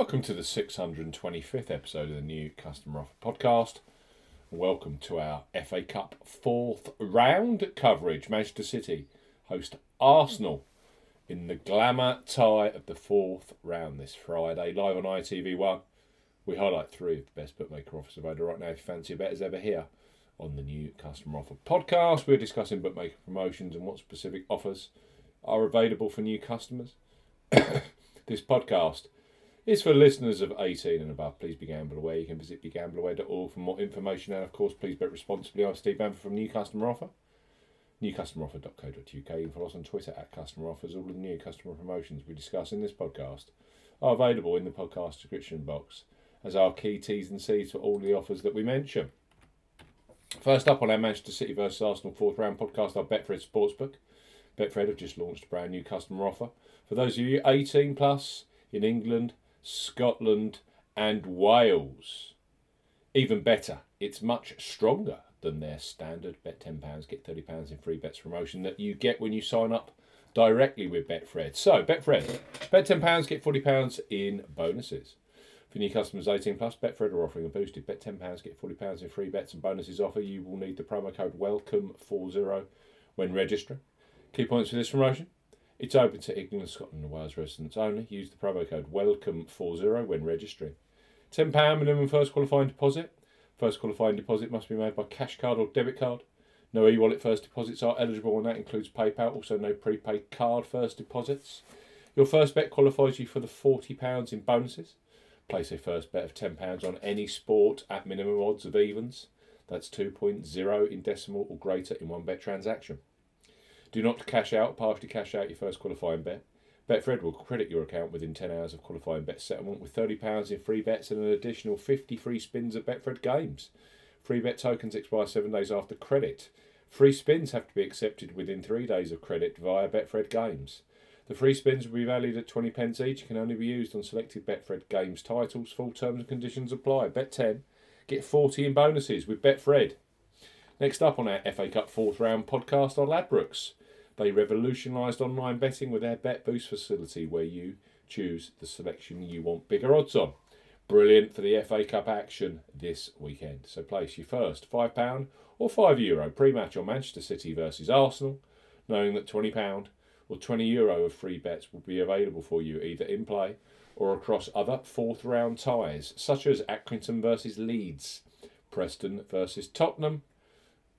Welcome to the 625th episode of the new Customer Offer Podcast. Welcome to our FA Cup fourth round coverage. Manchester City host Arsenal in the glamour tie of the fourth round this Friday, live on ITV1. We highlight three of the best bookmaker offers available right now. If you fancy a bet as ever here on the new Customer Offer Podcast, we're discussing bookmaker promotions and what specific offers are available for new customers. this podcast is for listeners of 18 and above. Please be gamble aware. You can visit begambleaware.org for more information. And of course, please bet responsibly. I'm Steve Bamford from New Customer Offer. NewCustomeroffer.co.uk. You can follow us on Twitter at Customer Offers. All the new customer promotions we discuss in this podcast are available in the podcast description box as our key T's and C's for all the offers that we mention. First up on our Manchester City versus Arsenal fourth round podcast, our Betfred Sportsbook. Betfred have just launched a brand new customer offer. For those of you 18 plus in England, Scotland, and Wales. Even better, it's much stronger than their standard bet £10, get £30 in free bets promotion that you get when you sign up directly with Betfred. So, Betfred, bet £10, get £40 in bonuses. For new customers 18 plus, Betfred are offering a boosted bet £10, get £40 in free bets and bonuses offer. You will need the promo code WELCOME40 when registering. Key points for this promotion it's open to England, Scotland, and Wales residents only. Use the promo code WELCOME40 when registering. £10 minimum first qualifying deposit. First qualifying deposit must be made by cash card or debit card. No e wallet first deposits are eligible, and that includes PayPal. Also, no prepaid card first deposits. Your first bet qualifies you for the £40 in bonuses. Place a first bet of £10 on any sport at minimum odds of evens. That's 2.0 in decimal or greater in one bet transaction. Do not cash out, partially cash out your first qualifying bet. Betfred will credit your account within 10 hours of qualifying bet settlement with £30 in free bets and an additional 50 free spins at Betfred games. Free bet tokens expire seven days after credit. Free spins have to be accepted within three days of credit via Betfred games. The free spins will be valued at 20 pence each and can only be used on selected Betfred games titles. Full terms and conditions apply. Bet 10, get 40 in bonuses with Betfred. Next up on our FA Cup fourth round podcast are Ladbrokes. They revolutionised online betting with their Bet Boost facility, where you choose the selection you want bigger odds on. Brilliant for the FA Cup action this weekend. So place your first £5 or €5 Euro pre match on Manchester City versus Arsenal, knowing that £20 or €20 Euro of free bets will be available for you either in play or across other fourth round ties, such as Accrington versus Leeds, Preston versus Tottenham,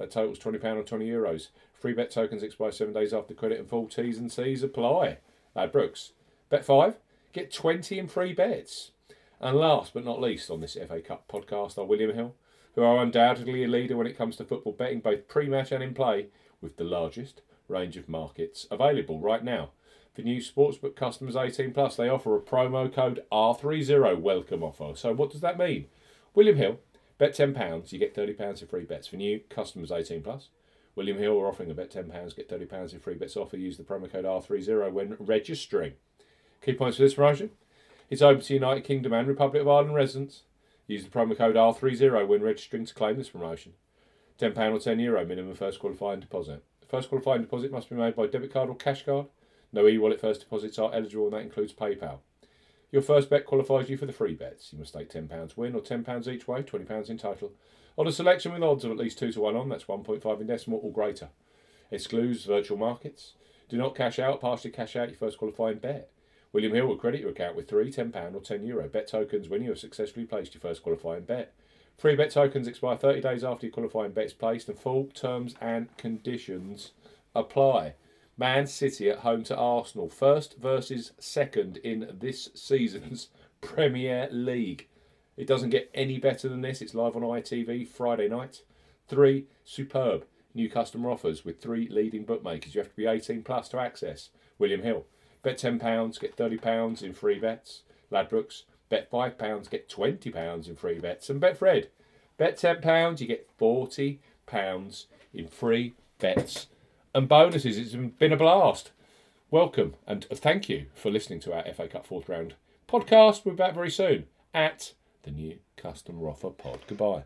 That totals £20 or €20. Euros. Free bet tokens expire seven days after credit and full T's and C's apply. Ladbrokes. Bet five, get 20 in free bets. And last but not least on this FA Cup podcast are William Hill, who are undoubtedly a leader when it comes to football betting, both pre match and in play, with the largest range of markets available right now. For new sportsbook customers 18 plus, they offer a promo code R30 welcome offer. So what does that mean? William Hill, bet £10, you get £30 in free bets. For new customers 18 plus, William Hill are offering a bet £10, get £30 in free bets offer. Use the promo code R30 when registering. Key points for this promotion. It's open to United Kingdom and Republic of Ireland residents. Use the promo code R30 when registering to claim this promotion. £10 or €10 Euro minimum first qualifying deposit. First qualifying deposit must be made by debit card or cash card. No e wallet first deposits are eligible, and that includes PayPal. Your first bet qualifies you for the free bets. You must stake £10 win or £10 each way, £20 in total. On a selection with odds of at least 2 to 1 on, that's 1.5 in decimal or greater. Excludes virtual markets. Do not cash out, partially cash out your first qualifying bet. William Hill will credit your account with three £10 or €10 Euro bet tokens when you have successfully placed your first qualifying bet. Free bet tokens expire 30 days after your qualifying bet is placed, and full terms and conditions apply. Man City at home to Arsenal, first versus second in this season's Premier League. It doesn't get any better than this. It's live on ITV Friday night. Three superb new customer offers with three leading bookmakers. You have to be 18 plus to access. William Hill. Bet £10, get £30 in free bets. Ladbrokes. Bet £5, get £20 in free bets. And Betfred. Bet £10, you get £40 in free bets and bonuses. It's been a blast. Welcome and thank you for listening to our FA Cup fourth round podcast. We're back very soon at the new Custom Offer Pod. Goodbye.